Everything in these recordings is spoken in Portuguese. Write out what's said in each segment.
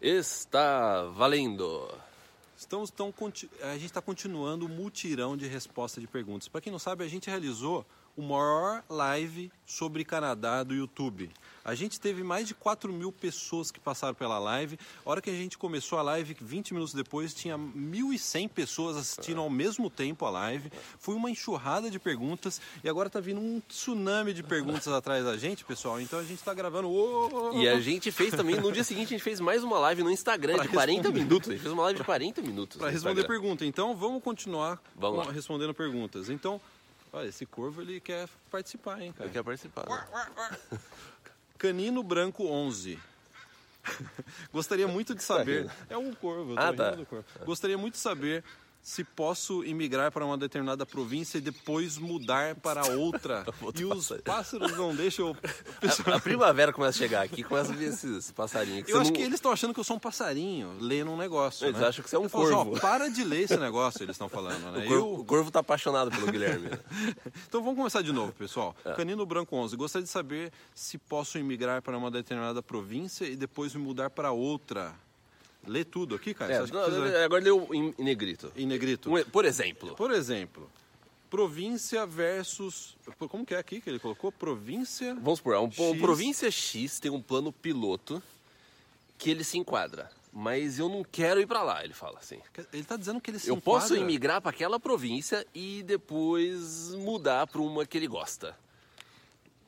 Está valendo. Estamos tão, a gente está continuando o mutirão de resposta de perguntas. Para quem não sabe, a gente realizou o maior live sobre Canadá do YouTube. A gente teve mais de 4 mil pessoas que passaram pela live. A hora que a gente começou a live, 20 minutos depois, tinha 1.100 pessoas assistindo ao mesmo tempo a live. Foi uma enxurrada de perguntas e agora tá vindo um tsunami de perguntas atrás da gente, pessoal. Então a gente está gravando. E a gente fez também, no dia seguinte, a gente fez mais uma live no Instagram Pra de 40 responder. minutos. A gente fez uma live de 40 minutos. Para responder Instagram. pergunta. Então vamos continuar Vamos respondendo perguntas. Então, olha, esse corvo ele quer participar, hein, cara? Eu quero participar. né? Canino Branco 11. Gostaria muito de saber. É um corvo, eu tô Ah, tá. do corvo. Gostaria muito de saber se posso imigrar para uma determinada província e depois mudar para outra. E os pássaros não deixam. eu- A, a primavera começa a chegar aqui, começa a vir esses passarinhos. Eu acho não- que eles estão achando que eu sou um passarinho lendo um negócio. Eles né? acham que você é um Eu assim, ó, corvo. para de ler esse negócio, eles estão falando, né? O corvo, Eu- o corvo tá apaixonado pelo Guilherme. Então vamos começar de novo, pessoal. É. Canino Branco 11. Gostaria de saber se posso imigrar para uma determinada província e depois me mudar para outra. Lê tudo aqui, cara? É, que precisa... agora leu em, em negrito. Em negrito. Um por exemplo, Por exemplo, província versus... Como que é aqui que ele colocou? Província... vamos supor, um, um X. província X tem um plano piloto que ele se enquadra. Mas eu não quero ir pra lá, ele fala assim. Ele está dizendo que ele se Eu posso enquadra- imigrar pra aquela província e depois mudar pra uma que ele gosta.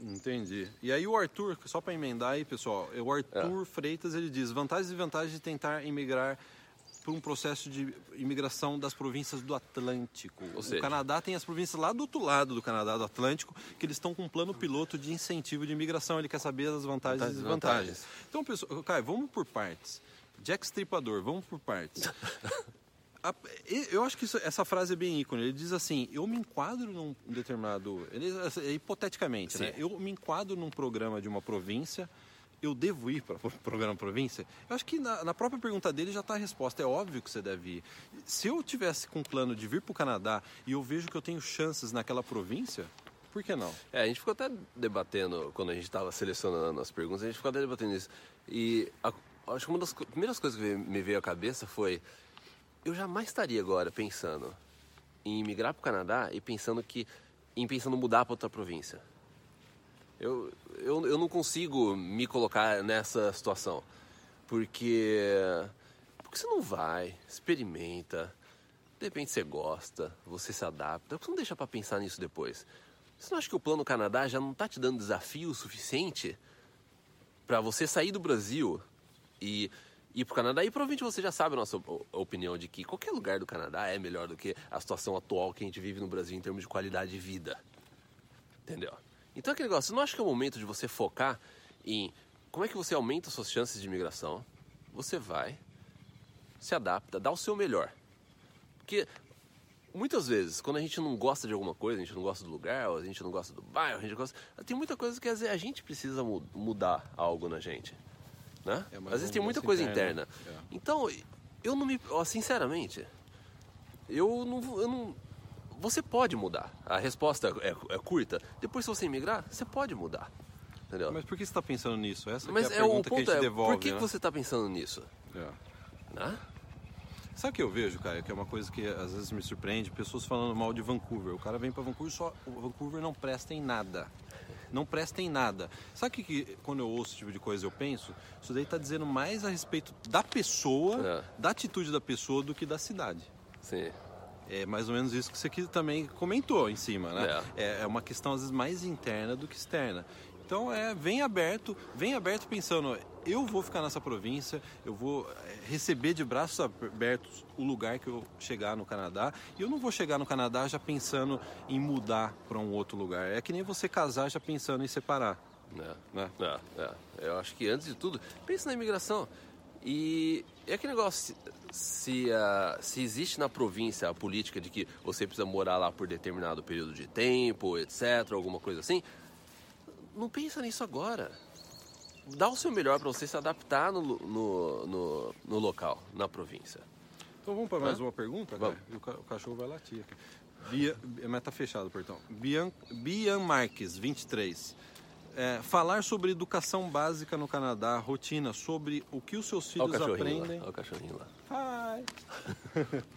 Entendi. E aí o Arthur, só para emendar aí, pessoal, o É. Arthur Freitas, ele diz, vantagens e vantagens de tentar imigrar por um processo de imigração das províncias do Atlântico. Ou o seja- Canadá tem as províncias lá do outro lado do Canadá, do Atlântico, que eles estão com um plano piloto de incentivo de imigração. Ele quer saber as vantagens e e desvantagens. vantagens. Então, pessoal, Caio, vamos por partes. Jack Stripador, vamos por partes. Eu acho que isso- essa frase é bem ícone. Ele diz assim: eu me enquadro num determinado. Ele, é hipoteticamente, né? Sim. Eu me enquadro num programa de uma província. Eu devo ir para o programa província? Eu acho que na, na própria pergunta dele já está a resposta. É óbvio que você deve ir. Se eu tivesse com plano de vir para o Canadá e eu vejo que eu tenho chances naquela província, por que não? É, a gente ficou até debatendo, quando a gente estava selecionando as perguntas, a gente ficou até debatendo isso. E a- acho que uma das primeiras coisas que me veio à cabeça foi: eu jamais estaria agora pensando em migrar para o Canadá e pensando que em pensando mudar para outra província. Eu, eu, eu não consigo me colocar nessa situação. Porque, porque você não vai, experimenta, de repente você gosta, você se adapta. Que não deixa para pensar nisso depois? Você não acha que o plano Canadá já não está te dando desafio suficiente para você sair do Brasil e ir para o Canadá? E provavelmente você já sabe a nossa op- opinião de que qualquer lugar do Canadá é melhor do que a situação atual que a gente vive no Brasil em termos de qualidade de vida. Entendeu? Então aquele negócio, não acha que é o momento de você focar em como é que você aumenta suas chances de imigração? Você vai, se adapta, dá o seu melhor. Porque muitas vezes, quando a gente não gosta de alguma coisa, a gente não gosta do lugar, a gente não gosta do bairro, a gente gosta. Tem muita coisa que a gente precisa mu- mudar algo na gente. Né? É às vezes tem muita coisa interna. interna. É. Então, eu não me. ó, Sinceramente, eu não, eu não. Você pode mudar. A resposta é, é curta. Depois, se você imigrar, você pode mudar. Entendeu? Mas por que você está pensando nisso? Essa Mas é a é, o pergunta que a ponto gente é, devolve. por que, né? que você está pensando nisso? É. Né? Sabe o que eu vejo, cara? Que é uma coisa que às vezes me surpreende, pessoas falando mal de Vancouver. O cara vem pra Vancouver só. O Vancouver não presta em nada. Não presta em nada. Sabe o que, que quando eu ouço esse tipo de coisa eu penso? Isso daí tá dizendo mais a respeito da pessoa, É. da atitude da pessoa do que da cidade. Sim. É mais ou menos isso que você aqui também comentou em cima, né? É. é uma questão às vezes mais interna do que externa. Então é, vem aberto, vem aberto pensando, eu vou ficar nessa província, eu vou é, receber de braços abertos o lugar que eu chegar no Canadá, e eu não vou chegar no Canadá já pensando em mudar para um outro lugar. É que nem você casar já pensando em separar. É. Né? É, é. Eu acho que antes de tudo, pense na imigração. E é aquele negócio, se, se, ah, se existe na província a política de que você precisa morar lá por determinado período de tempo, etc., alguma coisa assim, não pensa nisso agora. Dá o seu melhor para você se adaptar no, no, no, no local, na província. Então vamos para mais Hã? uma pergunta, Vamos. cara? E o, ca- o cachorro vai latir aqui. Bia, mas tá fechado o portão. Bian, Bian Marques, 23. É, falar sobre educação básica no Canadá, rotina, sobre o que os seus Olha o filhos cachorrinho aprendem. lá. Olha o cachorrinho lá. Hi.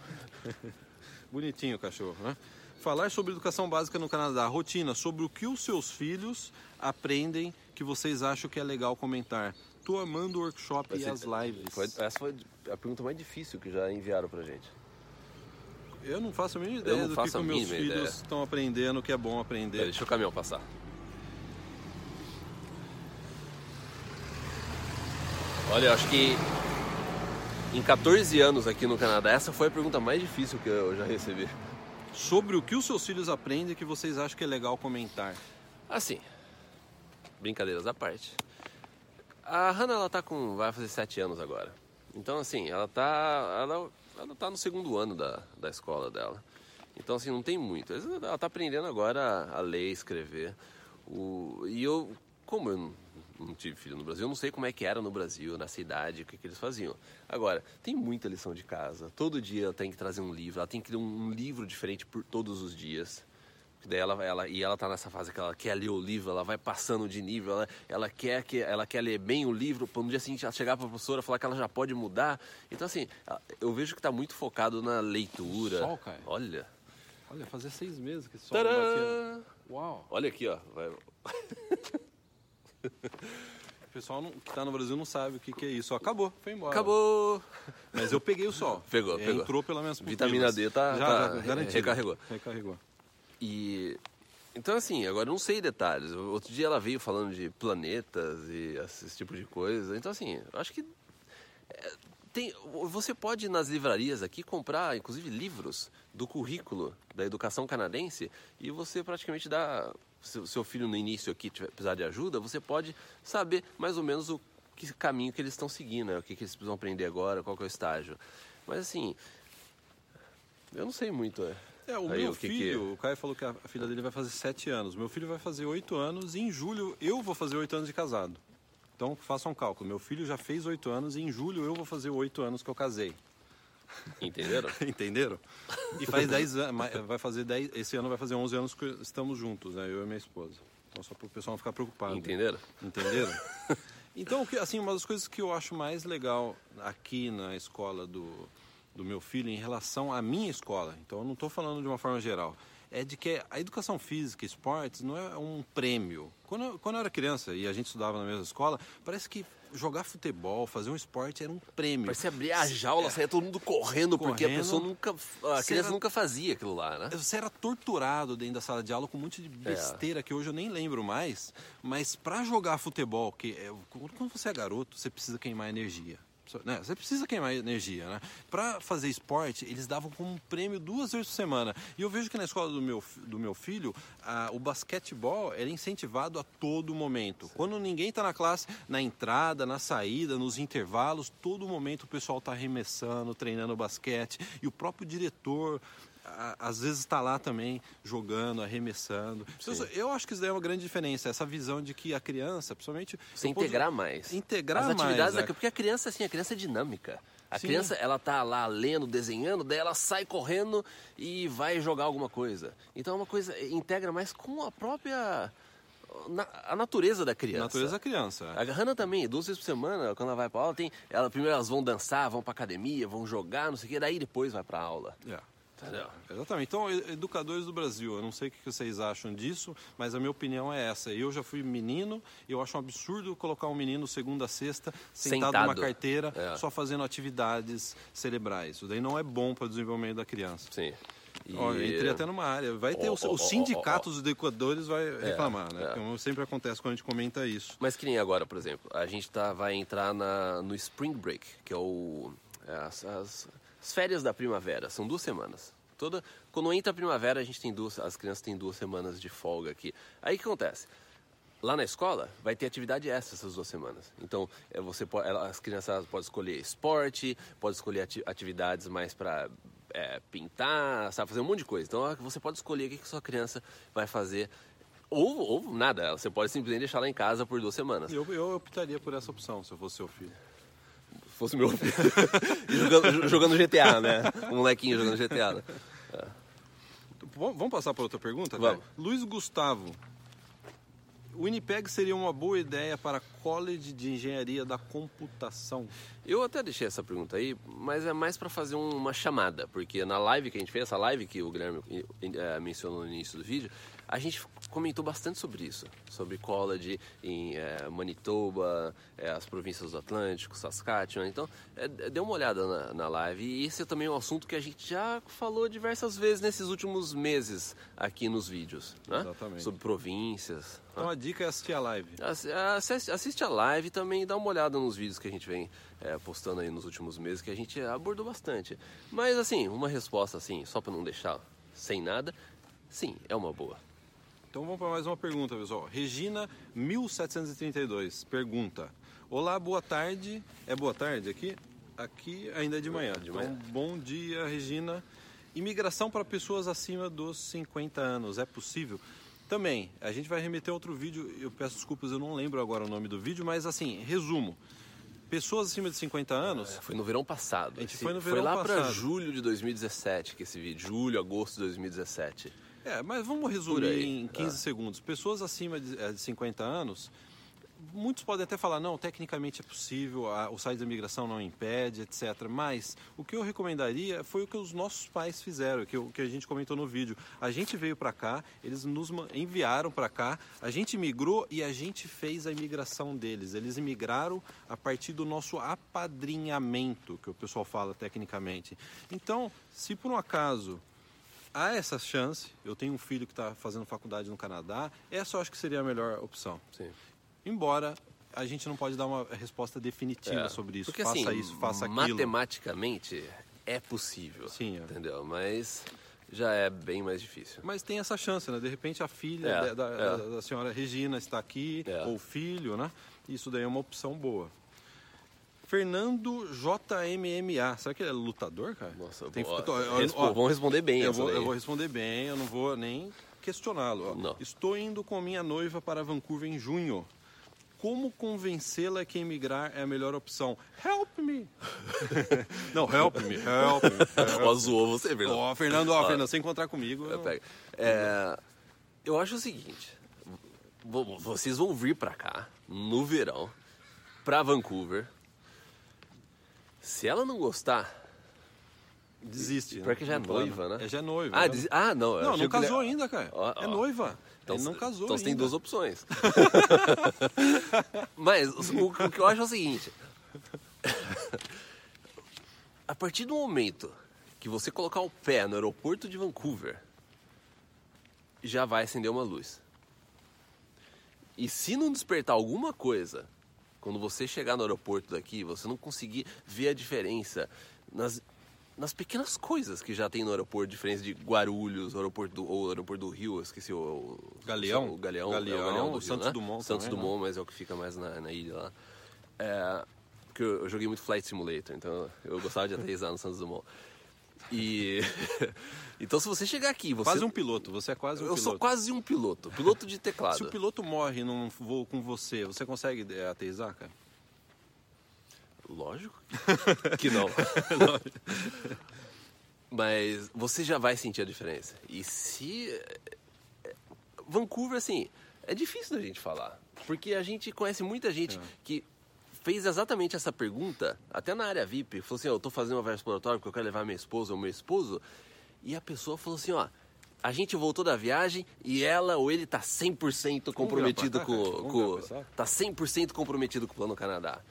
Bonitinho o cachorro, né? Falar sobre educação básica no Canadá, rotina, sobre o que os seus filhos aprendem que vocês acham que é legal comentar. Tô amando o workshop Vai e as lives. Foi- essa foi a pergunta mais difícil que já enviaram pra gente. Eu não faço a mínima ideia do que, que meus filhos estão aprendendo, que é bom aprender. Deixa o caminhão passar. Olha, eu acho que em 14 anos aqui no Canadá, essa foi a pergunta mais difícil que eu já recebi. Sobre o que os seus filhos aprendem que vocês acham que é legal comentar. Assim, brincadeiras à parte. A Hannah, ela tá com. vai fazer 7 anos agora. Então, assim, ela tá. Ela, ela tá no segundo ano da, da escola dela. Então, assim, não tem muito. Ela tá aprendendo agora a ler, escrever. O, e eu, como eu não, não tive filho no Brasil, eu não sei como é que era no Brasil, na cidade, o que, que eles faziam. Agora, tem muita lição de casa. Todo dia ela tem que trazer um livro, ela tem que ler um, livro diferente por todos os dias. Daí ela, ela, e ela tá nessa fase que ela quer ler o livro, ela vai passando de nível, ela, ela, quer, que, ela quer ler bem o livro, para no dia seguinte ela chegar para a professora e falar que ela já pode mudar. Então, assim, eu vejo que está muito focado na leitura. Sol, Caio. Olha. Olha, fazer seis meses que esse sol não batia. Tadã! Uau! Olha aqui, ó. Vai- O pessoal não- que tá no Brasil não sabe o que, que é isso. Acabou, foi embora. Acabou! Mas eu peguei o sol. Pegou, É, pegou. Entrou pelas minhas pupilas. Vitamina D tá- já, tá- já, garantido. recarregou. Recarregou. E então assim, agora eu não sei detalhes. Outro dia ela veio falando de planetas e esse tipo de coisa. Então assim, eu acho que é, tem, você pode ir nas livrarias aqui comprar, inclusive livros do currículo da educação canadense e você praticamente dá se o seu filho no início aqui tiver, precisar de ajuda, você pode saber mais ou menos o que caminho que eles estão seguindo, né? o que, que eles precisam aprender agora, qual que é o estágio. Mas assim, eu não sei muito. É. É, o Aí, meu o que que- filho, o Caio falou que a filha dele vai fazer sete anos. Meu filho vai fazer oito anos e em julho eu vou fazer oito anos de casado. Então façam um cálculo. Meu filho já fez oito anos e em julho eu vou fazer oito anos que eu casei. Entenderam? Entenderam? E faz 10 anos, vai fazer 10, esse ano vai fazer 11 anos que estamos juntos, né? Eu e minha esposa. Então só para o pessoal não ficar preocupado. Entenderam? Entenderam? Então, assim, uma das coisas que eu acho mais legal aqui na escola do, do meu filho em relação à minha escola, então eu não estou falando de uma forma geral, é de que a educação física, esportes, não é um prêmio. Quando eu, quando eu era criança e a gente estudava na mesma escola, parece que jogar futebol, fazer um esporte era um prêmio. Parecia abrir a jaula, saia todo mundo correndo, porque a Correndo. pessoa nunca. A criança era- nunca fazia aquilo lá, né? Você era torturado dentro da sala de aula com um monte de besteira que hoje eu nem lembro mais. Mas para jogar futebol, que é, quando você é garoto, você precisa queimar energia. Né? Você precisa queimar energia, né? Para fazer esporte, eles davam como um prêmio duas vezes por semana. E eu vejo que na escola do meu, do meu filho, a- o basquetebol era incentivado a todo momento. Quando ninguém está na classe, na entrada, na saída, nos intervalos, todo momento o pessoal está arremessando, treinando basquete. E o próprio diretor às vezes está lá também jogando, arremessando. Sim. eu acho que isso daí é uma grande diferença, essa visão de que a criança, principalmente Você posso- integrar mais. integrar As mais, atividades, da- porque a criança, assim, a criança é dinâmica. A Sim. criança, ela tá lá lendo, desenhando, daí ela sai correndo e vai jogar alguma coisa. Então é uma coisa, integra mais com a própria. na- a natureza da criança. natureza da criança. A Hannah também, duas vezes por semana, quando ela vai pra aula, tem. Ela, primeiro elas vão dançar, vão pra academia, vão jogar, não sei o quê, daí depois vai pra aula. É. Entendeu? Exatamente. Então, educadores do Brasil, eu não sei o que vocês acham disso, mas a minha opinião é essa. Eu já fui menino, eu acho um absurdo colocar um menino segunda a sexta sentado, numa Sentado. carteira, É. só fazendo atividades cerebrais. Isso daí não é bom para o desenvolvimento da criança. Sim. E- Ó, eu entrei até numa área. Vai ter Ó, os, ó, sindicatos dos educadores vai reclamar, né? é. Como sempre acontece quando a gente comenta isso. Mas que nem agora, por exemplo, a gente tá, vai entrar na, no Spring Break, que é o é as, as- as férias da primavera, são duas semanas. Toda, quando entra a primavera, a gente tem duas, as crianças têm duas semanas de folga aqui. Aí o que acontece? Lá na escola vai ter atividade extra essas duas semanas. Então é, você pode, as crianças podem escolher esporte, pode escolher ati- atividades mais para pintar, sabe, fazer um monte de coisa. Então você pode escolher o que, que sua criança vai fazer. Ou, ou nada, você pode simplesmente deixar ela em casa por duas semanas. Eu, eu optaria por essa opção se eu fosse seu filho. Se fosse meu filho. Jogando, jogando GTA, né? Um molequinho jogando GTA. Né? Vamos vamos passar para outra pergunta? Vamos. Luiz Gustavo. o Unipeg seria uma boa ideia para College de Engenharia da Computação? Eu até deixei essa pergunta aí, mas é mais para fazer uma chamada, porque na live que a gente fez, essa live que o Guilherme é, mencionou no início do vídeo, a gente comentou bastante sobre isso, sobre college em é, Manitoba, é, as províncias do Atlântico, Saskatchewan. Então, é, dê uma olhada na, na, live. E esse é também um assunto que a gente já falou diversas vezes nesses últimos meses aqui nos vídeos, né? Exatamente. Sobre províncias. Então, a dica é assistir a live. Assiste, assiste a live e também dá uma olhada nos vídeos que a gente vem é, postando aí nos últimos meses, que a gente abordou bastante. Mas, assim, uma resposta assim, só para não deixar sem nada, sim, é uma boa. Então vamos para mais uma pergunta, pessoal. Regina 1732 pergunta: Olá, boa tarde. É boa tarde aqui? Aqui ainda é de manhã. De manhã. Então, bom dia, Regina. Imigração para pessoas acima dos 50 anos é possível? Também, a gente vai remeter outro vídeo, eu peço desculpas, eu não lembro agora o nome do vídeo, mas assim, resumo. Pessoas acima de 50 anos. É, foi no verão passado. A gente foi no verão foi lá para julho de 2017 que esse vídeo. Julho, agosto de 2017. É, mas vamos resumir em 15 ah. segundos. Pessoas acima de, eh, de 50 anos, muitos podem até falar, não, tecnicamente é possível, a, o site da imigração não impede, etc. Mas o que eu recomendaria foi o que os nossos pais fizeram, que, que a gente comentou no vídeo. A gente veio para cá, eles nos enviaram para cá, a gente migrou e a gente fez a imigração deles. Eles imigraram a partir do nosso apadrinhamento, que o pessoal fala tecnicamente. Então, se por um acaso há essa chance. Eu tenho um filho que está fazendo faculdade no Canadá. Essa eu acho que seria a melhor opção. Sim. Embora a gente não pode dar uma resposta definitiva é, sobre isso. Porque, faça assim, isso, faça aquilo. Matematicamente é possível. Sim. É. Entendeu? Mas já é bem mais difícil. Mas tem essa chance, né? De repente a filha é, da, é. da, da, senhora Regina está aqui, é. ou o filho, né? Isso daí é uma opção boa. Fernando JMMA. Será que ele é lutador, cara? Nossa, Tem boa. ó, Respo- ó, vão responder bem eu vou, eu vou responder bem, eu não vou nem questioná-lo. Estou indo com minha noiva para Vancouver em junho. Como convencê-la que emigrar é a melhor opção? Help me! não, help me, help me. Ó, zoou você, Fernando. Ó, Fernando, ó, Fernando, se encontrar comigo. eu- Pega. É, eu acho o seguinte: vo- vocês vão vir pra cá no verão, pra Vancouver. Se ela não gostar, Desiste. né? Porque já é plano. noiva, né? É, já é noiva. ah, né? des- ah não, Não, não que ele- casou ainda, cara. Ó, É ó. noiva. Então, Ele não casou então você tem ainda. duas opções. Mas o, o que eu acho é o seguinte: a partir do momento que você colocar o pé no aeroporto de Vancouver, já vai acender uma luz. E se não despertar alguma coisa, quando você chegar no aeroporto daqui, você não conseguir ver a diferença nas, nas pequenas coisas que já tem no aeroporto, diferença de Guarulhos, aeroporto do, ou aeroporto do Rio, eu esqueci o, o Galeão? o Galeão, Galeão, é o Galeão do Rio, Santos né? Dumont Santos também, né? Dumont, mas é o que fica mais na, na ilha lá. É, porque eu, eu joguei muito Flight Simulator, então eu gostava de aterrissar no Santos Dumont. E então se você chegar aqui, você Quase um piloto, você é quase um eu piloto. sou quase um piloto, piloto de teclado. Se o piloto morre num voo com você, você consegue é, aterrissar, cara? Lógico que não. Mas você já vai sentir a diferença. E se. Vancouver, assim, é difícil da gente falar. Porque a gente conhece muita gente É. que fez exatamente essa pergunta, até na área VIP. Falou assim: ó, eu tô fazendo uma viagem exploratória porque eu quero levar minha esposa ou meu esposo. E a pessoa falou assim: ó. A gente voltou da viagem e ela ou ele tá 100% comprometido com, com tá 100% comprometido com o Plano Canadá.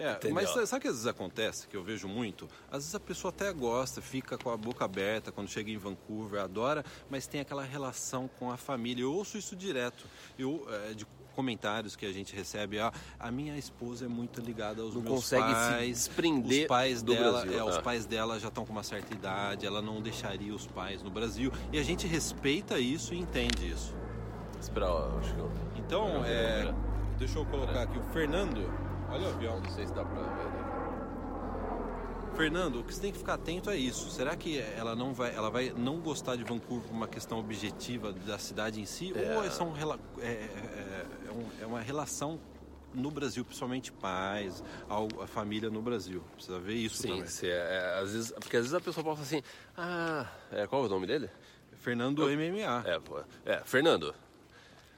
É, Entendeu? mas sabe o que às vezes acontece, que eu vejo muito? Às vezes a pessoa até gosta, fica com a boca aberta quando chega em Vancouver, adora, mas tem aquela relação com a família. Eu ouço isso direto. Eu, é, de comentários que a gente recebe, ah, a minha esposa é muito ligada aos Não meus consegue se pais, desprender os pais do dela, Brasil, é, os ah. pais dela já estão com uma certa idade, ela não deixaria os pais no Brasil. E a gente respeita isso e entende isso. Espera, acho que eu. Então, é, deixa eu colocar aqui o Fernando. Olha o avião. Não sei se dá pra ver. né? Fernando, o que você tem que ficar atento é isso. Será que ela não vai, ela vai não gostar de Vancouver por uma questão objetiva da cidade em si, É. ou é, só um é, é- é é uma relação no Brasil, principalmente pais, a família no Brasil? Precisa ver isso Sim, também. se é, é, às vezes, porque às vezes a pessoa pensa assim, ah, é, qual é o nome dele? Fernando MMA. É, é, Fernando.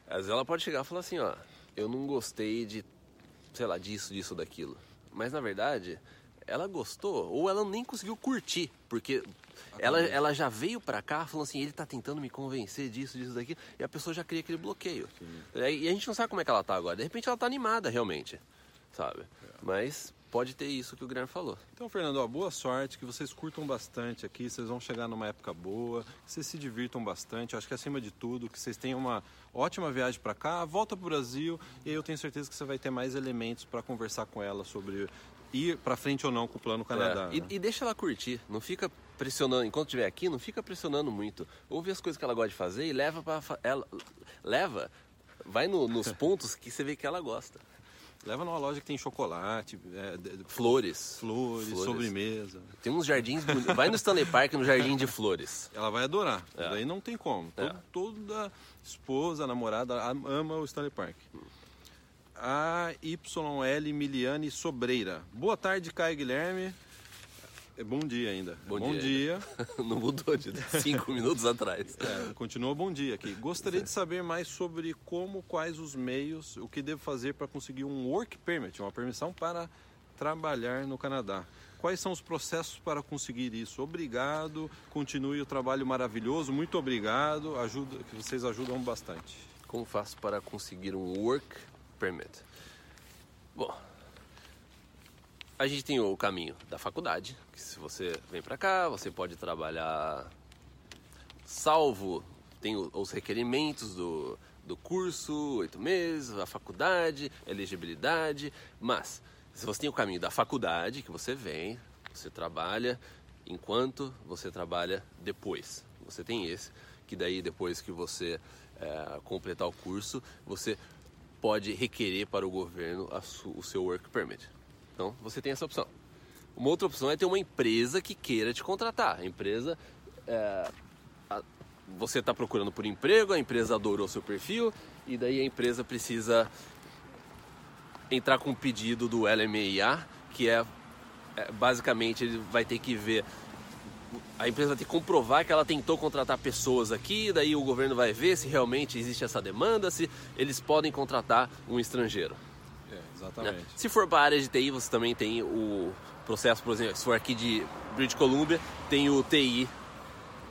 Às vezes ela pode chegar e falar assim, ó, eu não gostei de, sei lá, disso, disso, daquilo. Mas na verdade, ela gostou ou ela nem conseguiu curtir, porque ela, ela já veio pra cá falando assim, ele tá tentando me convencer disso, disso, daquilo, e a pessoa já cria aquele bloqueio. E a gente não sabe como é que ela tá agora. De repente ela tá animada realmente, sabe? Mas pode ter isso que o Guilherme falou. Então, Fernando, ó, boa sorte, que vocês curtam bastante aqui, vocês vão chegar numa época boa, que vocês se divirtam bastante. Eu acho que acima de tudo, que vocês tenham uma ótima viagem para cá, volta para o Brasil e aí eu tenho certeza que você vai ter mais elementos para conversar com ela sobre ir para frente ou não com o plano Canadá. É, e, né? e deixa ela curtir, não fica pressionando, enquanto estiver aqui, não fica pressionando muito. Ouve as coisas que ela gosta de fazer e leva para ela leva, vai no- nos pontos que você vê que ela gosta. Leva numa loja que tem chocolate, é, Flores. flores, Flores. sobremesa. Tem uns jardins bonitos. Vai no Stanley Park, no jardim de flores. Ela vai adorar. É. Daí não tem como. É. Todo- Toda esposa, namorada am- ama o Stanley Park. A YL Miliane Sobreira. Boa tarde, Caio Guilherme. É bom dia ainda. Bom bom dia. dia. Não mudou de cinco minutos atrás. É, continua bom dia aqui. Gostaria de saber mais sobre como, quais os meios, o que devo fazer para conseguir um work permit, uma permissão para trabalhar no Canadá. Quais são os processos para conseguir isso? Obrigado, continue o trabalho maravilhoso, muito obrigado, ajuda, que vocês ajudam bastante. Como faço para conseguir um work permit? Bom, a gente tem o caminho da faculdade, que se você vem para cá, você pode trabalhar salvo, tem os requerimentos do, do curso, oito meses, a faculdade, elegibilidade, mas se você tem o caminho da faculdade, que você vem, você trabalha, enquanto você trabalha depois. Você tem esse, que daí depois que você eh, completar o curso, você pode requerer para o governo su- o seu work permit. Então você tem essa opção. Uma outra opção é ter uma empresa que queira te contratar. A empresa. é, a- você está procurando por emprego, a empresa adorou seu perfil, e daí a empresa precisa entrar com um pedido do LMIA, que é, é, basicamente ele vai ter que ver. A empresa vai ter que comprovar que ela tentou contratar pessoas aqui, daí o governo vai ver se realmente existe essa demanda, se eles podem contratar um estrangeiro. É, né? exatamente. Se for para a área de TI, você também tem o processo, por exemplo, se for aqui de British Columbia, tem o TI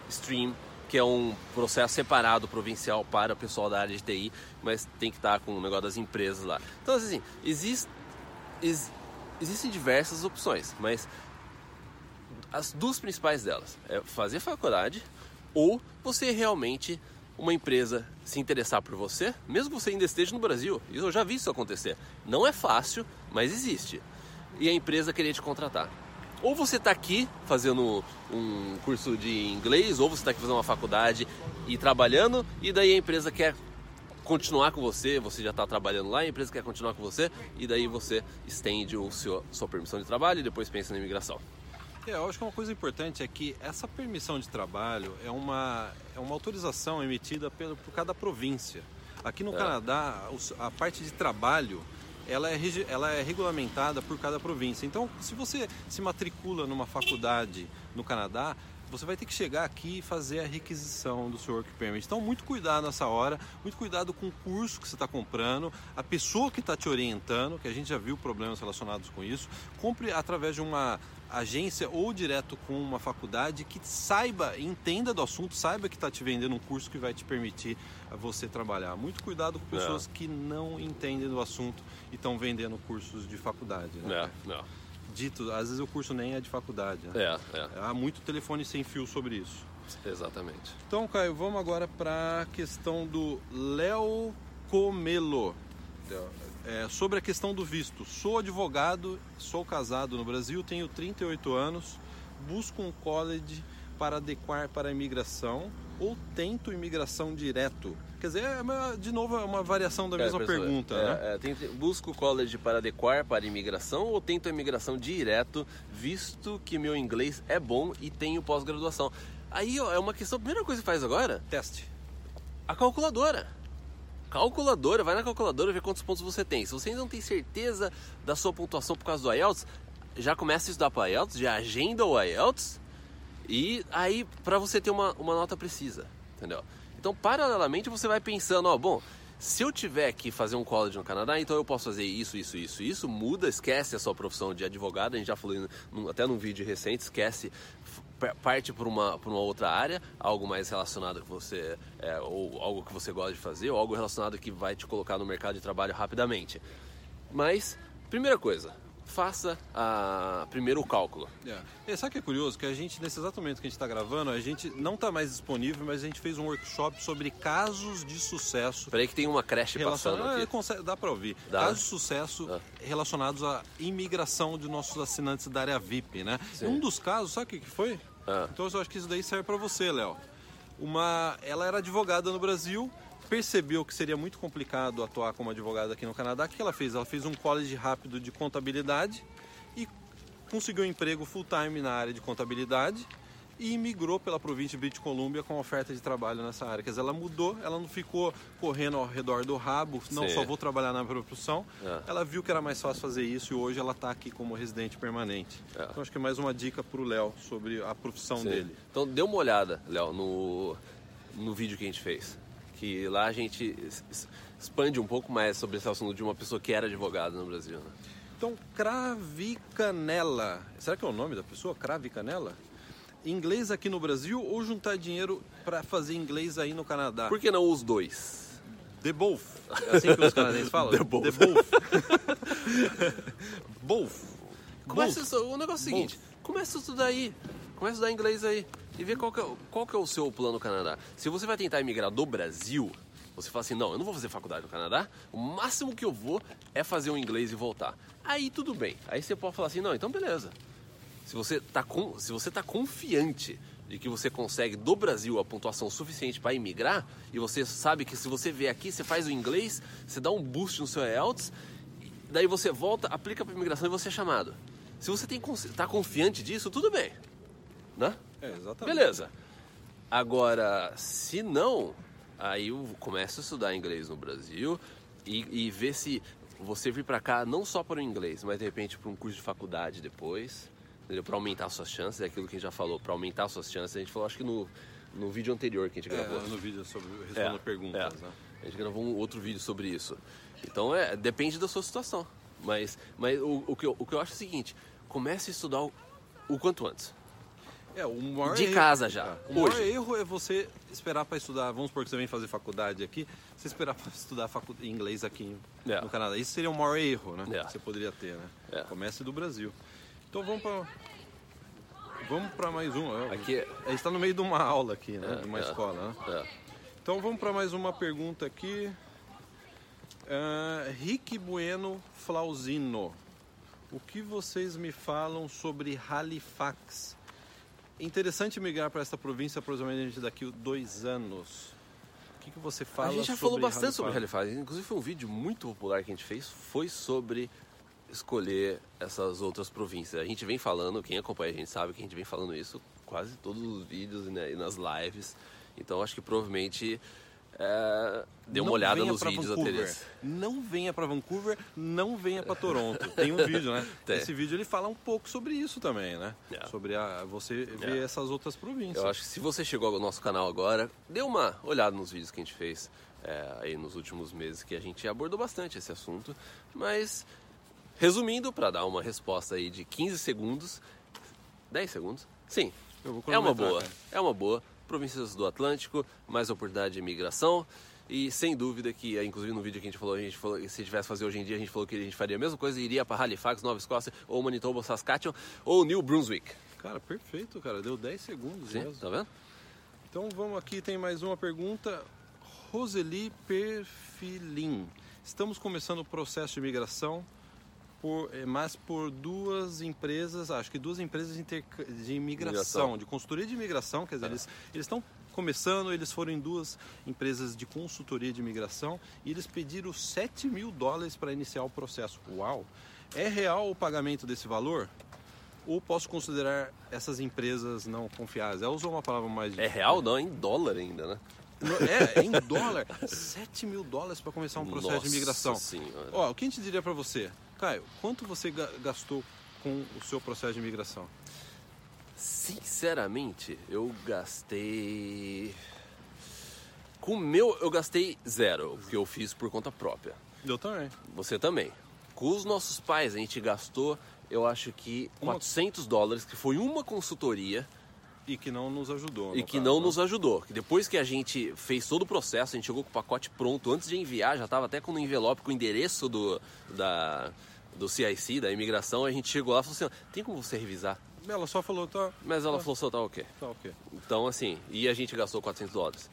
Stream, que é um processo separado provincial para o pessoal da área de TI, mas tem que estar com o negócio das empresas lá. Então, assim, existe, ex- existem diversas opções, mas as duas principais delas é fazer faculdade ou você realmente uma empresa se interessar por você, mesmo que você ainda esteja no Brasil. Isso eu já vi isso acontecer. Não é fácil, mas existe. E a empresa querer te contratar. Ou você está aqui fazendo um curso de inglês, ou você está aqui fazendo uma faculdade e trabalhando, e daí a empresa quer continuar com você, você já está trabalhando lá, a empresa quer continuar com você, e daí você estende o seu, sua permissão de trabalho e depois pensa na imigração. É, eu acho que uma coisa importante é que essa permissão de trabalho é uma, é uma autorização emitida pelo, por cada província. Aqui no É. Canadá, a parte de trabalho ela é, ela é regulamentada por cada província. Então, se você se matricula numa faculdade no Canadá, você vai ter que chegar aqui e fazer a requisição do seu work permit. Então, muito cuidado nessa hora, muito cuidado com o curso que você está comprando, a pessoa que está te orientando, que a gente já viu problemas relacionados com isso. Compre através de uma agência ou direto com uma faculdade que saiba, entenda do assunto, saiba que está te vendendo um curso que vai te permitir você trabalhar. Muito cuidado com pessoas que não entendem do assunto e estão vendendo cursos de faculdade. Né? não. Dito, às vezes o curso nem é de faculdade. Né? É, é, Há muito telefone sem fio sobre isso. exatamente. Então, Caio, vamos agora para a questão do Léo Comelo. É, sobre a questão do visto. Sou advogado, sou casado no Brasil, tenho 38 anos, busco um college para adequar para a imigração ou tento imigração direto. Quer dizer, é de novo, é uma variação da mesma É, pessoal, pergunta, é, né? é, busco college para adequar para a imigração ou tento a imigração direto, visto que meu inglês é bom e tenho pós-graduação. Aí ó, é uma questão, a primeira coisa que faz agora, Teste. a calculadora. Calculadora, vai na calculadora ver quantos pontos você tem. Se você ainda não tem certeza da sua pontuação por causa do IELTS, já começa a estudar para o IELTS, já agenda o IELTS e aí para você ter uma, uma nota precisa, entendeu? Então, paralelamente, você vai pensando, ó, bom, se eu tiver que fazer um college no Canadá, então eu posso fazer isso, isso, isso, isso, muda, esquece a sua profissão de advogado, a gente já falou até num vídeo recente, esquece, parte para uma, uma outra área, algo mais relacionado que você, é, ou algo que você gosta de fazer, ou algo relacionado que vai te colocar no mercado de trabalho rapidamente. Mas, primeira coisa, faça a, primeiro o cálculo. É. sabe o que é curioso? Que a gente, nesse exato momento que a gente está gravando, a gente não está mais disponível, mas a gente fez um workshop sobre casos de sucesso. Peraí que tem uma creche passando aqui. É, dá para ouvir. Dá. Casos de sucesso dá. relacionados à imigração de nossos assinantes da área VIP, né? Sim. Um dos casos, sabe o que foi? Ah. Então eu acho que isso daí serve para você, Léo. Uma, ela era advogada no Brasil, percebeu que seria muito complicado atuar como advogada aqui no Canadá, o que ela fez? Ela fez um college rápido de contabilidade e conseguiu um emprego full time na área de contabilidade e migrou pela província de British Columbia com oferta de trabalho nessa área. Quer dizer, ela mudou, ela não ficou correndo ao redor do rabo, não Sim. só vou trabalhar na profissão. É. Ela viu que era mais fácil fazer isso e hoje ela está aqui como residente permanente. É. Então acho que é mais uma dica para o Léo sobre a profissão Sim. dele. Então dê uma olhada, Léo, no, no vídeo que a gente fez que lá a gente expande um pouco mais sobre esse assunto de uma pessoa que era advogada no Brasil. Né? Então, Cravicanela, será que é o nome da pessoa? Cravicanela? Inglês aqui no Brasil ou juntar dinheiro para fazer inglês aí no Canadá? Por que não os dois? The both. É assim que os canadenses falam? The both. The both. both. Começa o negócio é o seguinte, começa a estudar aí. Começa a estudar inglês aí e ver qual que, é, qual que é o seu plano no Canadá. Se você vai tentar emigrar do Brasil, você fala assim, não, eu não vou fazer faculdade no Canadá, o máximo que eu vou é fazer um inglês e voltar. Aí tudo bem. Aí você pode falar assim, não, então beleza. Se você está se você tá confiante de que você consegue do Brasil a pontuação suficiente para emigrar e você sabe que se você vier aqui, você faz o inglês, você dá um boost no seu IELTS, daí você volta, aplica para imigração e você é chamado. Se você está confiante disso, tudo bem, né? É, exatamente. Beleza. Agora, se não, aí eu começo a estudar inglês no Brasil e, e ver se você vir para cá não só para o inglês, mas de repente para um curso de faculdade depois, para aumentar suas chances, é aquilo que a gente já falou, para aumentar suas chances. A gente falou, acho que no, no vídeo anterior que a gente é, gravou. no vídeo sobre respondendo é, perguntas, é. né? A gente gravou um outro vídeo sobre isso. Então, é, depende da sua situação. Mas, mas o, o, que eu, o que eu acho é o seguinte, comece a estudar o, o quanto antes. É, o maior de erro, casa já. É, o maior erro é você esperar para estudar. Vamos supor que você vem fazer faculdade aqui, você esperar para estudar facu... inglês aqui é. no Canadá. Isso seria o maior erro, né? É. Que você poderia ter, né? É. Comece do Brasil. Então vamos para vamos para mais um. Aqui a gente está no meio de uma aula aqui, né? de uma é, escola, né? Então vamos para mais uma pergunta aqui. Uh, Rick Bueno Flauzino. O que vocês me falam sobre Halifax? interessante migrar para esta província aproximadamente daqui a dois anos. O que, que você fala A gente já falou bastante Halifax? sobre Halifax. Inclusive foi um vídeo muito popular que a gente fez, foi sobre escolher essas outras províncias. A gente vem falando, quem acompanha a gente sabe que a gente vem falando isso quase todos os vídeos e nas lives. Então acho que provavelmente é, dê uma não olhada nos vídeos Vancouver. anteriores. Não venha para Vancouver, não venha para Toronto. Tem um vídeo, né? Tem. Esse vídeo ele fala um pouco sobre isso também, né? Yeah. É. Sobre a, você ver yeah. É. essas outras províncias. Eu acho que se você chegou ao nosso canal agora, dê uma olhada nos vídeos que a gente fez é, aí nos últimos meses, que a gente abordou bastante esse assunto. Mas, resumindo, para dar uma resposta aí de 15 segundos, 10 segundos, sim, é uma boa. É uma boa províncias do Atlântico, mais oportunidade de imigração. E sem dúvida que, inclusive no vídeo que a gente falou, a gente falou se tivesse fazer hoje em dia, a gente falou que a gente faria a mesma coisa, iria para Halifax, Nova Escócia, ou Manitoba, Saskatchewan, ou New Brunswick. Cara, perfeito, cara. Deu 10 segundos Sim, mesmo. Tá vendo? Então vamos aqui, tem mais uma pergunta. Roseli Perfilin. Estamos começando o processo de imigração por, é, mas por duas empresas, acho que duas empresas de, de imigração, de consultoria de imigração, quer dizer, é. eles estão começando, eles foram em duas empresas de consultoria de imigração e eles pediram 7 mil dólares para iniciar o processo. Uau! É real o pagamento desse valor? Ou posso considerar essas empresas não confiáveis? Ela usou uma palavra mais... É real não, é em dólar ainda, né? É, é em dólar. 7 mil dólares para começar um processo Nossa de imigração. Senhora. Ó, o que a gente diria para você? Caio, quanto você gastou com o seu processo de imigração? Sinceramente, eu gastei. Com o meu, eu gastei zero, que eu fiz por conta própria. Eu também. Você também. Com os nossos pais, a gente gastou, eu acho que 400 dólares, que foi uma consultoria E que não nos ajudou. e que caso, não né? nos ajudou. Depois que a gente fez todo o processo, a gente chegou com o pacote pronto, antes de enviar, já estava até com o envelope com o endereço do, da, do CIC, da imigração, a gente chegou lá e falou assim, "Ó, tem como você revisar? Ela só falou, tá, Mas ela falou, só tá ok. tá ok. Então, assim, e a gente gastou 400 dólares.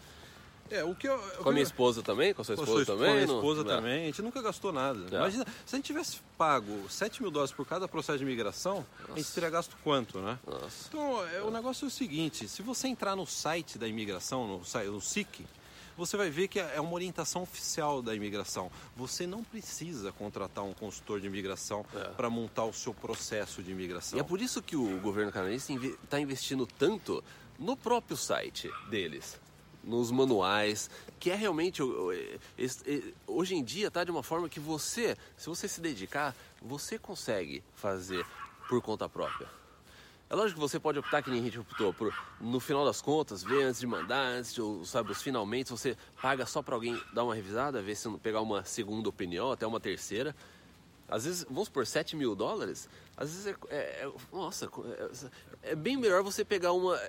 É, o que eu... Com a minha esposa também? Com a sua Com esposa sua também? Com a minha esposa É. também. A gente nunca gastou nada. É. Imagina, se a gente tivesse pago 7 mil dólares por cada processo de imigração, a gente teria gasto quanto, né? Nossa. Então, é, o negócio é o seguinte, se você entrar no site da imigração, no, site- no SIC, você vai ver que é uma orientação oficial da imigração. Você não precisa contratar um consultor de imigração É. para montar o seu processo de imigração. E é por isso que o governo canadense está investindo tanto no próprio site deles, nos manuais, que é realmente es- e- hoje em dia tá de uma forma que você, se você se dedicar, você consegue fazer por conta própria. É lógico que você pode optar que nem a gente optou por, no final das contas, ver antes de mandar, antes de, sabe, os finalmente, você paga só para alguém dar uma revisada, ver se não pegar uma segunda opinião, até uma terceira. Às vezes, vamos por 7 mil dólares, às vezes é, é- é- nossa, é, é bem melhor você pegar uma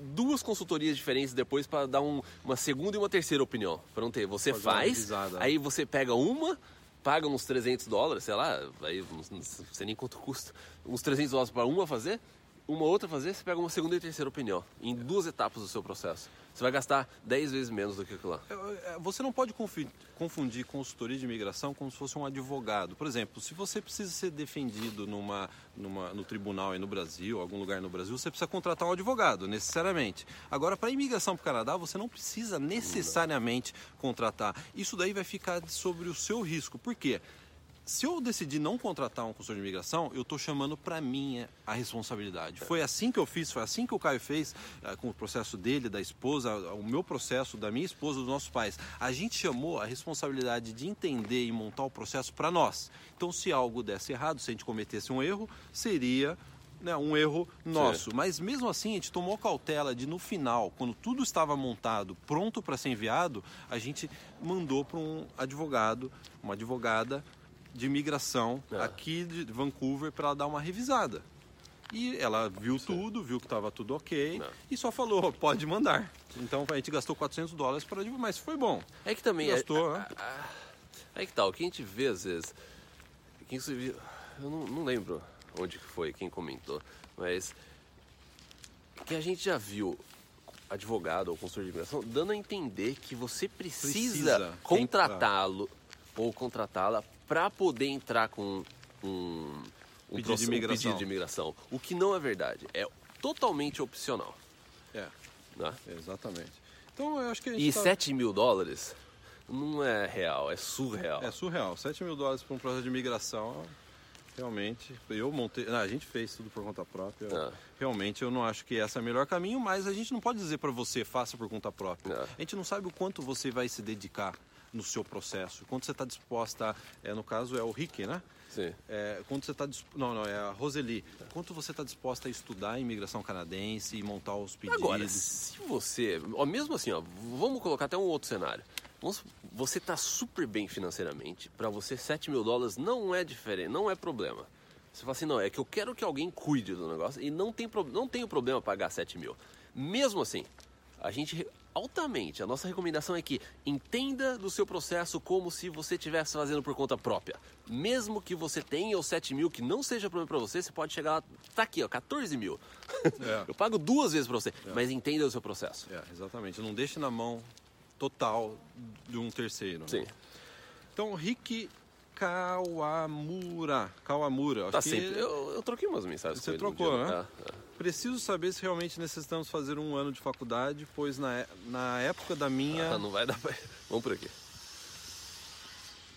duas consultorias diferentes depois para dar um- uma segunda e uma terceira opinião. Para não ter, você faz, aí você pega uma, paga uns 300 dólares, sei lá, aí não sei nem quanto custa, uns 300 dólares para uma fazer, uma outra fazer, você pega uma segunda e terceira opinião, em duas etapas do seu processo. Você vai gastar 10 vezes menos do que aquilo lá. É, é, Você não pode confundir consultoria de imigração como se fosse um advogado. Por exemplo, se você precisa ser defendido numa, numa, no tribunal aí no Brasil, algum lugar no Brasil, você precisa contratar um advogado, necessariamente. Agora, para imigração para o Canadá, você não precisa necessariamente contratar. Isso daí vai ficar sobre o seu risco. Por quê? Se eu decidir não contratar um consultor de imigração, eu estou chamando para mim a responsabilidade. Foi assim que eu fiz, foi assim que o Caio fez eh, com o processo dele, da esposa, o meu processo, da minha esposa, dos nossos pais. A gente chamou a responsabilidade de entender e montar o processo para nós. Então, se algo desse errado, se a gente cometesse um erro, seria né, um erro nosso. Mas mesmo assim, a gente tomou cautela de no final, quando tudo estava montado, pronto para ser enviado, a gente mandou para um advogado, uma advogada de imigração É. aqui de Vancouver para ela dar uma revisada. E ela viu tudo, viu que estava tudo ok É. e só falou, pode mandar. Então a gente gastou 400 dólares para mas foi bom. É que também. é- Gastou, né? a- a- Aí que tal, o que a gente vê às vezes. Quem você viu. Eu não, não lembro onde que foi, quem comentou, mas. Que a gente já viu advogado ou consultor de imigração dando a entender que você precisa, Precisa contratá-lo ou contratá-la para poder entrar com um, um Pedido proce- de um imigração. pedido de imigração. O que não é verdade. É totalmente opcional. É, Né? exatamente. Então eu acho que E tá- 7 mil dólares não é real, é surreal. É surreal. 7 mil dólares para um processo de imigração, realmente. Eu montei. Não, a gente fez tudo por conta própria. É. Realmente eu não acho que esse é o melhor caminho, mas a gente não pode dizer para você, faça por conta própria. É. A gente não sabe o quanto você vai se dedicar no seu processo, quanto você está disposta. É, no caso é o Rick, né? Sim. É, quanto você está não não é a Roseli quanto você está disposta a estudar a imigração canadense e montar os pedidos Agora, se você, ó, mesmo assim, ó, vamos colocar até um outro cenário. Vamos- você está super bem financeiramente, para você 7 mil dólares não é diferente, não é problema. Você fala assim, não, é que eu quero que alguém cuide do negócio e não tem, não tem problema pagar 7 mil. Mesmo assim, a gente altamente, a nossa recomendação é que entenda do seu processo como se você estivesse fazendo por conta própria. Mesmo que você tenha os 7 mil, que não seja problema para você, você pode chegar lá, tá aqui, ó, 14 mil. É. Eu pago duas vezes para você, mas entenda o seu processo. É, exatamente. Não deixe na mão total de um terceiro. né? Sim. Então, Rick Kawamura. Kawamura. Acho Tá que sempre. Eu, eu troquei umas mensagens Você trocou, dia. né? É, é. Preciso saber se realmente necessitamos fazer um ano de faculdade, pois na, é- na época da minha. Ah, não vai dar pra. Vamos por aqui.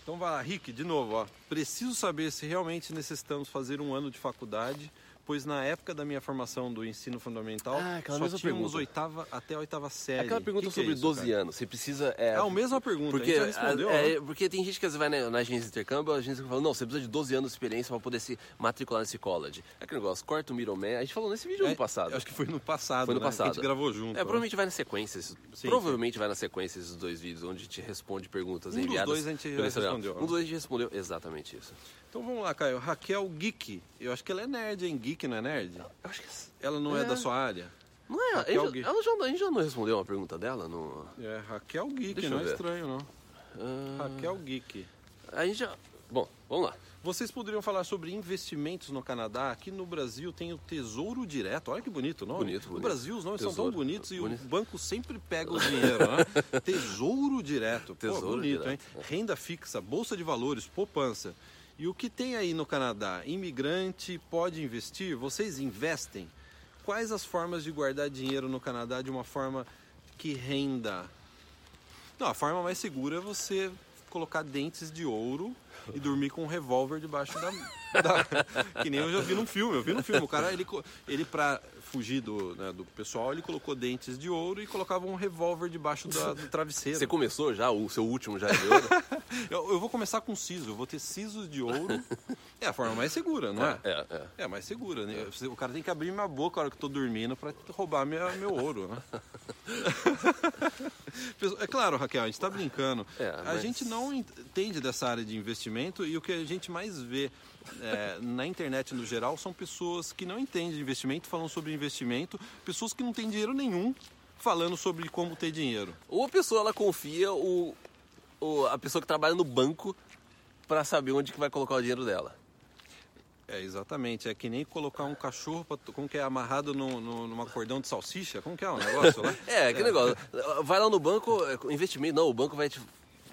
Então vai lá, Rick, de novo, ó. Preciso saber se realmente necessitamos fazer um ano de faculdade, pois na época da minha formação do ensino fundamental, Ah, aquela só mesma tínhamos pergunta. oitava até a oitava série. Aquela pergunta Que que é sobre isso, 12 cara? anos. Você precisa. É, É a mesma pergunta, Porque, a respondeu. né? é, porque tem gente que às vezes vai na, na agência de intercâmbio, a agência fala, não, você precisa de 12 anos de experiência para poder se matricular nesse college. É aquele negócio, corta o middleman. A gente falou nesse vídeo É, no passado. Acho que foi no passado, Foi no né? passado. A gente gravou junto. É, né? provavelmente vai na sequência. Sim, provavelmente vai na sequência esses dois vídeos, onde a gente responde perguntas Um dos enviadas. dois a gente respondeu, né? Um dos dois a gente respondeu exatamente isso. Então vamos lá, Caio. Raquel Geek. Eu acho que ela é nerd, hein? Geek não é nerd? Eu acho que. Ela não é, É. da sua área? Não é? Raquel a, gente, Gui. ela já, a gente já não respondeu uma pergunta dela? No, É, Raquel Geek, Deixa não é estranho, não. Ah, Raquel Geek. a gente já. Bom, vamos lá. Vocês poderiam falar sobre investimentos no Canadá? Aqui no Brasil tem o Tesouro Direto. Olha que bonito o nome. Bonito, No bonito. Brasil os nomes são Tesouro. tão bonitos e Bonito. o banco sempre pega o dinheiro, né? Tesouro Direto. Pô, Tesouro bonito, Direto. hein? Renda fixa, bolsa de valores, poupança. E o que tem aí no Canadá? Imigrante pode investir? Vocês investem? Quais as formas de guardar dinheiro no Canadá de uma forma que renda? Não, a forma mais segura é você colocar dentes de ouro e dormir com um revólver debaixo da, da- que nem eu já vi num filme. Eu vi num filme. O cara, ele, ele pra fugir do, né, do pessoal, ele colocou dentes de ouro e colocava um revólver debaixo da- do travesseiro. Você começou já? O seu último já é de ouro? Eu, eu vou começar com siso. Eu vou ter sisos de ouro. É a forma mais segura, não é? é, é. É, mais segura, né? O cara tem que abrir minha boca na hora que eu tô dormindo pra roubar minha, meu ouro, né? É claro, Raquel, a gente tá brincando. É, A mas- gente não entende dessa área de investimento e o que a gente mais vê é, na internet no geral são pessoas que não entendem de investimento falando sobre investimento, pessoas que não têm dinheiro nenhum falando sobre como ter dinheiro. Ou a pessoa ela confia o, o- a pessoa que trabalha no banco para saber onde que vai colocar o dinheiro dela. É, exatamente. É que nem colocar um cachorro, pra, como que é, amarrado no, no, numa cordão de salsicha. Como que é o negócio lá? É, que negócio. Vai lá no banco, é, investimento, não, o banco vai te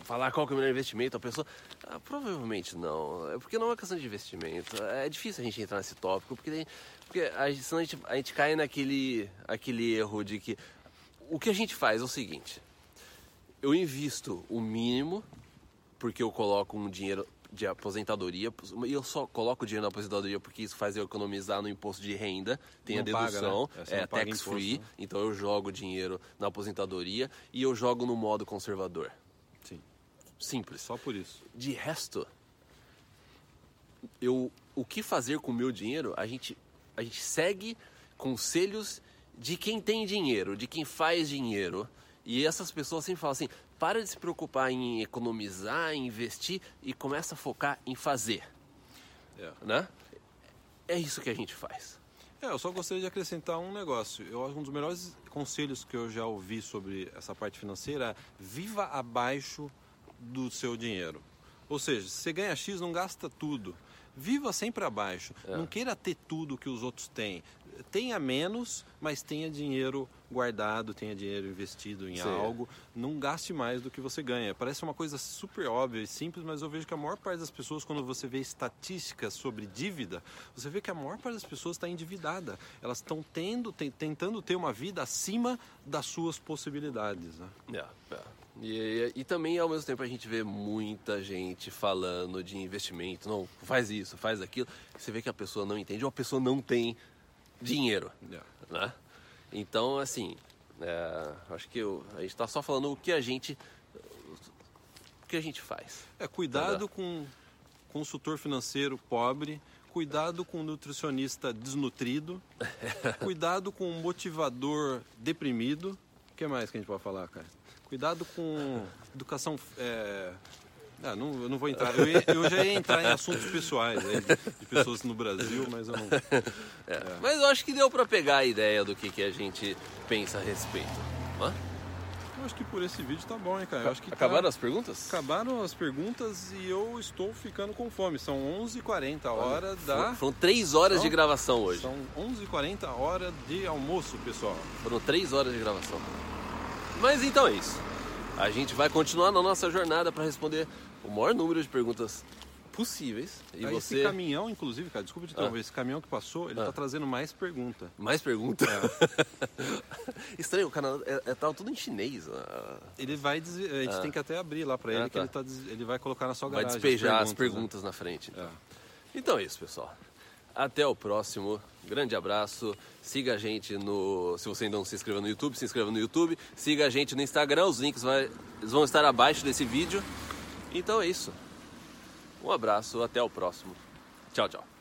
falar qual que é o melhor investimento, a pessoa. Ah, provavelmente não. É porque não é uma questão de investimento. É difícil a gente entrar nesse tópico, porque, tem- porque a, senão a gente, a gente cai naquele aquele erro de que. O que a gente faz é o seguinte. Eu invisto o mínimo, porque eu coloco um dinheiro de aposentadoria, e eu só coloco o dinheiro na aposentadoria porque isso faz eu economizar no imposto de renda, tem Não a paga, dedução, né? É, é, paga tax imposto, free, né? então eu jogo dinheiro na aposentadoria e eu jogo no modo conservador. Sim, Simples. só por isso. De resto, eu, o que fazer com o meu dinheiro, a gente, a gente segue conselhos de quem tem dinheiro, de quem faz dinheiro. E essas pessoas sempre falam assim: para de se preocupar em economizar, em investir e começa a focar em fazer. É. Né? É isso que a gente faz. É, eu só gostaria de acrescentar um negócio. Eu acho um dos melhores conselhos que eu já ouvi sobre essa parte financeira é viva abaixo do seu dinheiro. Ou seja, se você ganha X, não gasta tudo. Viva sempre abaixo. É. Não queira ter tudo que os outros têm. Tenha menos, mas tenha dinheiro guardado, tenha dinheiro investido em Sim. algo. Não gaste mais do que você ganha. Parece uma coisa super óbvia e simples, mas eu vejo que a maior parte das pessoas, quando você vê estatísticas sobre dívida, você vê que a maior parte das pessoas está endividada. Elas estão tendo, ten- tentando ter uma vida acima das suas possibilidades. Né? É, é. E, e- e também, ao mesmo tempo, a gente vê muita gente falando de investimento. Não, faz isso, faz aquilo. Você vê que a pessoa não entende ou a pessoa não tem dinheiro, né? Então, assim, é, acho que eu- a gente está só falando o que a gente... O que a gente faz. É, cuidado com consultor financeiro pobre, cuidado com nutricionista desnutrido, cuidado com motivador deprimido. O que mais que a gente pode falar, cara? Cuidado com educação. É... Ah, não, eu não vou entrar. Eu, ia- eu já ia entrar em assuntos pessoais aí, de pessoas no Brasil, mas eu não. É. Mas eu acho que deu para pegar a ideia do que, que a gente pensa a respeito. Hã? Eu acho que por esse vídeo tá bom, hein, cara? Eu acho que tá- Acabaram as perguntas? Acabaram as perguntas e eu estou ficando com fome. São 11h40, a hora da. Foram- Foram três horas de gravação hoje. São 11h40, hora de almoço, pessoal. Foram três horas de gravação. Mas então é isso. A gente vai continuar na nossa jornada para responder o maior número de perguntas possíveis. E você. Esse caminhão, inclusive, cara, desculpa te interromper, esse caminhão que passou, ele Ah. tá trazendo mais pergunta. Mais perguntas? Estranho, o canal é, é, tava tudo em chinês. ah. Ele vai, a gente Ah. tem que até abrir lá ele, Ah, que tá. ele, tá des- ele vai colocar na sua Vai garagem. despejar as né? perguntas na frente. então. É. Então é isso, pessoal. Até o próximo. Grande abraço. Siga a gente no. Se você ainda não se inscreveu no YouTube, se inscreva no YouTube. Siga a gente no Instagram. Os links vai- vão estar abaixo desse vídeo. Então é isso. Um abraço. Até o próximo. Tchau, tchau.